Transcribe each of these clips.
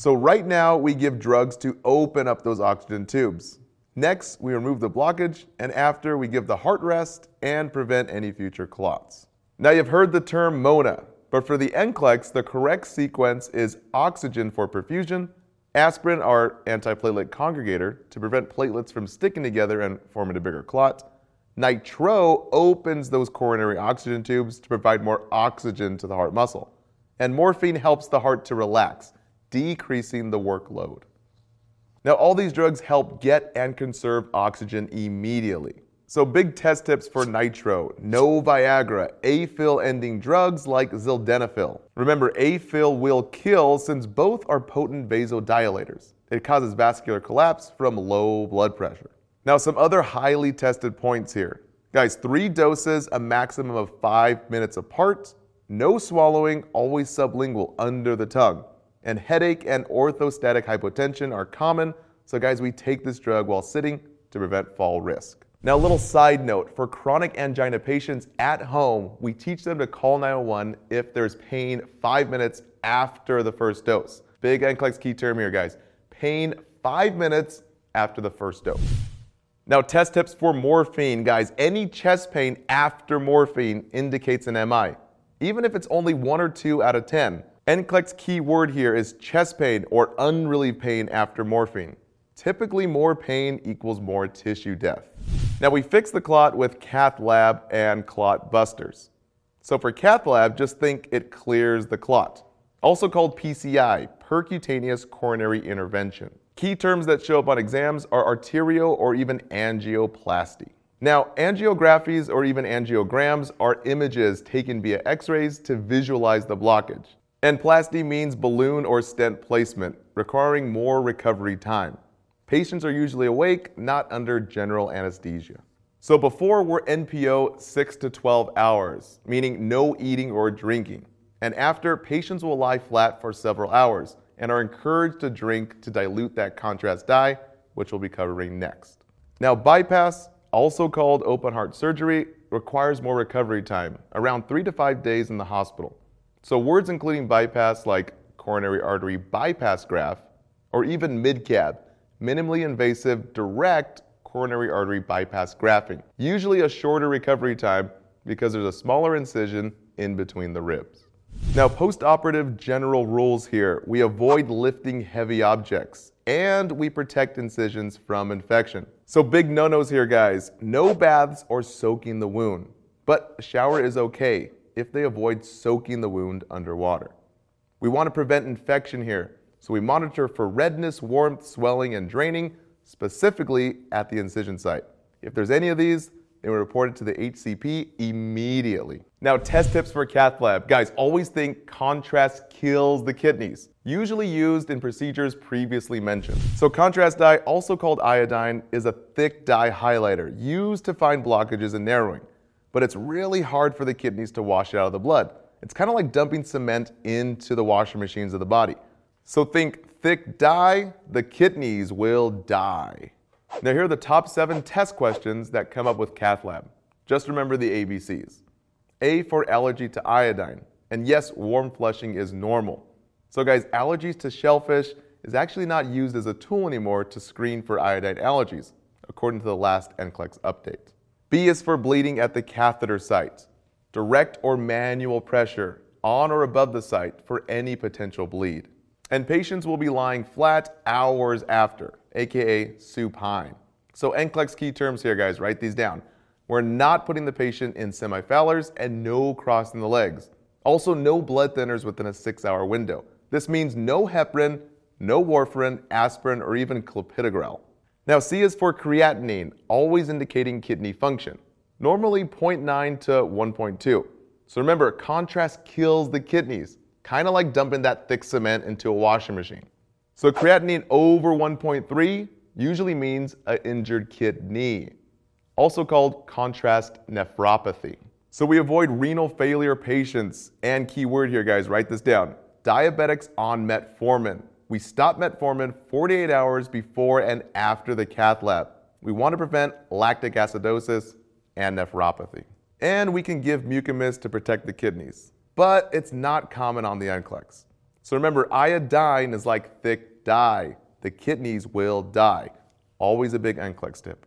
So right now, we give drugs to open up those oxygen tubes. Next, we remove the blockage, and after, we give the heart rest and prevent any future clots. Now, you've heard the term MONA, but for the NCLEX, the correct sequence is oxygen for perfusion, aspirin, our antiplatelet congregator to prevent platelets from sticking together and forming a bigger clot. Nitro opens those coronary oxygen tubes to provide more oxygen to the heart muscle. And morphine helps the heart to relax, decreasing the workload. Now, all these drugs help get and conserve oxygen immediately. So, big test tips for nitro no Viagra, afil ending drugs like sildenafil. Remember, afil will kill since both are potent vasodilators. It causes vascular collapse from low blood pressure. Now, some other highly tested points here. Guys, three doses, a maximum of five minutes apart, no swallowing, always sublingual under the tongue and headache and orthostatic hypotension are common. So, guys, we take this drug while sitting to prevent fall risk. Now, a little side note for chronic angina patients at home, we teach them to call 911 if there's pain five minutes after the first dose. Big NCLEX key term here, guys. Pain five minutes after the first dose. Now, test tips for morphine, guys. Any chest pain after morphine indicates an MI, even if it's only one or two out of 10. NCLEX key word here is chest pain or unrelieved pain after morphine. Typically, more pain equals more tissue death. Now, we fix the clot with cath lab and clot busters. So, for cath lab, just think it clears the clot. Also called PCI, percutaneous coronary intervention. Key terms that show up on exams are arterial or even angioplasty. Now, angiographies or even angiograms are images taken via x rays to visualize the blockage. And plasty means balloon or stent placement, requiring more recovery time. Patients are usually awake, not under general anesthesia. So before we're NPO 6 to 12 hours, meaning no eating or drinking. And after, patients will lie flat for several hours and are encouraged to drink to dilute that contrast dye, which we'll be covering next. Now, bypass, also called open heart surgery, requires more recovery time, around three to five days in the hospital. So words including bypass like coronary artery bypass graft or even MIDCAB, minimally invasive direct coronary artery bypass grafting. Usually a shorter recovery time because there's a smaller incision in between the ribs. Now, post-operative general rules here. We avoid lifting heavy objects and we protect incisions from infection. So big no-nos here, guys. No baths or soaking the wound. But a shower is okay if they avoid soaking the wound underwater. We want to prevent infection here, so we monitor for redness, warmth, swelling, and draining, specifically at the incision site. If there's any of these, then we report it to the HCP immediately. Now, test tips for cath lab. Guys, always think contrast kills the kidneys, usually used in procedures previously mentioned. So contrast dye, also called iodine, is a thick dye highlighter used to find blockages and narrowing but it's really hard for the kidneys to wash it out of the blood. It's kind of like dumping cement into the washing machines of the body. So think thick dye, the kidneys will die. Now here are the top seven test questions that come up with cath lab. Just remember the ABCs. A for allergy to iodine. And yes, warm flushing is normal. So guys, allergies to shellfish is actually not used as a tool anymore to screen for iodine allergies, according to the last NCLEX update. B is for bleeding at the catheter site. Direct or manual pressure on or above the site for any potential bleed. And patients will be lying flat hours after, aka supine. So NCLEX key terms here, guys, write these down. We're not putting the patient in semi-Fowler's and no crossing the legs. Also, no blood thinners within a six hour window. This means no heparin, no warfarin, aspirin, or even clopidogrel. Now, C is for creatinine, always indicating kidney function, normally 0.9 to 1.2. So remember, contrast kills the kidneys, kind of like dumping that thick cement into a washing machine. So creatinine over 1.3 usually means an injured kidney, also called contrast nephropathy. So we avoid renal failure patients, and key word here, guys, write this down diabetics on metformin. We stop metformin 48 hours before and after the cath lab. We want to prevent lactic acidosis and nephropathy. And we can give Mucomyst to protect the kidneys. But it's not common on the NCLEX. So remember, iodine is like thick dye. The kidneys will die. Always a big NCLEX tip.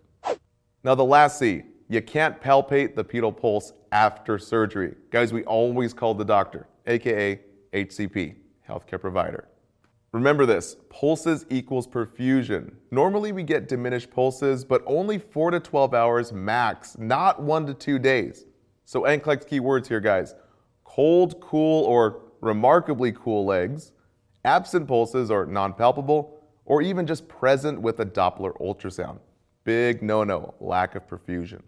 Now the last C, you can't palpate the pedal pulse after surgery. Guys, we always call the doctor, AKA HCP, healthcare provider. Remember this, pulses equals perfusion. Normally we get diminished pulses, but only 4 to 12 hours max, not 1 to 2 days. So NCLEX keywords here, guys. Cold, cool, or remarkably cool legs, absent pulses or non-palpable, or even just present with a Doppler ultrasound. Big no-no, lack of perfusion.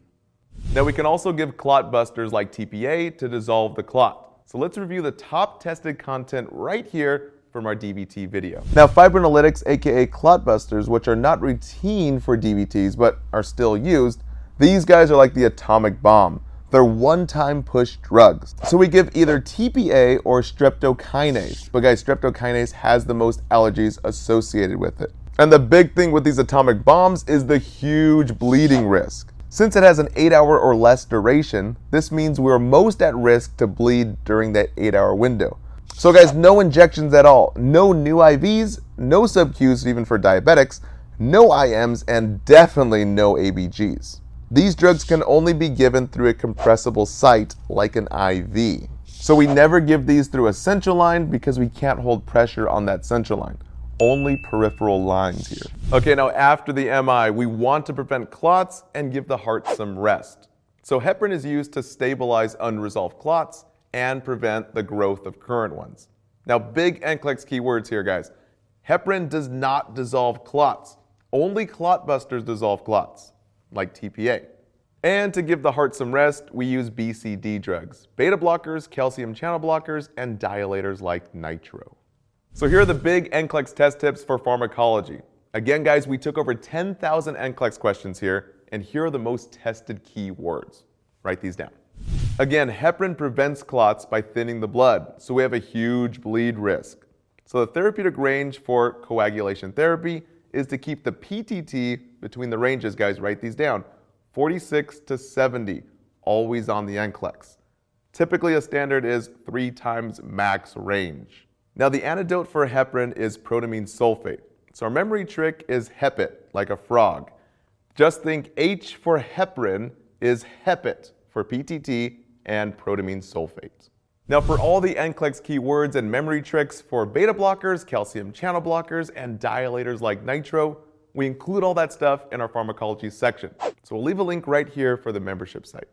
Now we can also give clot busters like TPA to dissolve the clot. So let's review the top tested content right here from our DVT video. Now fibrinolytics, aka clot busters, which are not routine for DVTs but are still used, these guys are like the atomic bomb. They're one-time push drugs. So we give either TPA or streptokinase. But guys, streptokinase has the most allergies associated with it. And the big thing with these atomic bombs is the huge bleeding risk. Since it has an 8 hour or less duration, this means we're most at risk to bleed during that 8 hour window. So guys, no injections at all, no new IVs, no sub-Qs even for diabetics, no IMs, and definitely no ABGs. These drugs can only be given through a compressible site like an IV. So we never give these through a central line because we can't hold pressure on that central line. Only peripheral lines here. Okay, now after the MI, we want to prevent clots and give the heart some rest. So heparin is used to stabilize unresolved clots and prevent the growth of current ones. Now, big NCLEX keywords here, guys. Heparin does not dissolve clots. Only clot busters dissolve clots, like TPA. And to give the heart some rest, we use BCD drugs, beta blockers, calcium channel blockers, and dilators like nitro. So here are the big NCLEX test tips for pharmacology. Again, guys, we took over 10,000 NCLEX questions here, and here are the most tested keywords. Write these down. Again, heparin prevents clots by thinning the blood, so we have a huge bleed risk. So the therapeutic range for coagulation therapy is to keep the PTT between the ranges, guys, write these down, 46 to 70, always on the NCLEX. Typically a standard is three times max range. Now the antidote for heparin is protamine sulfate. So our memory trick is HEPIT, like a frog. Just think H for heparin is HEPIT for PTT and protamine sulfate. Now for all the NCLEX keywords and memory tricks for beta blockers, calcium channel blockers, and dilators like nitro, we include all that stuff in our pharmacology section. So we'll leave a link right here for the membership site.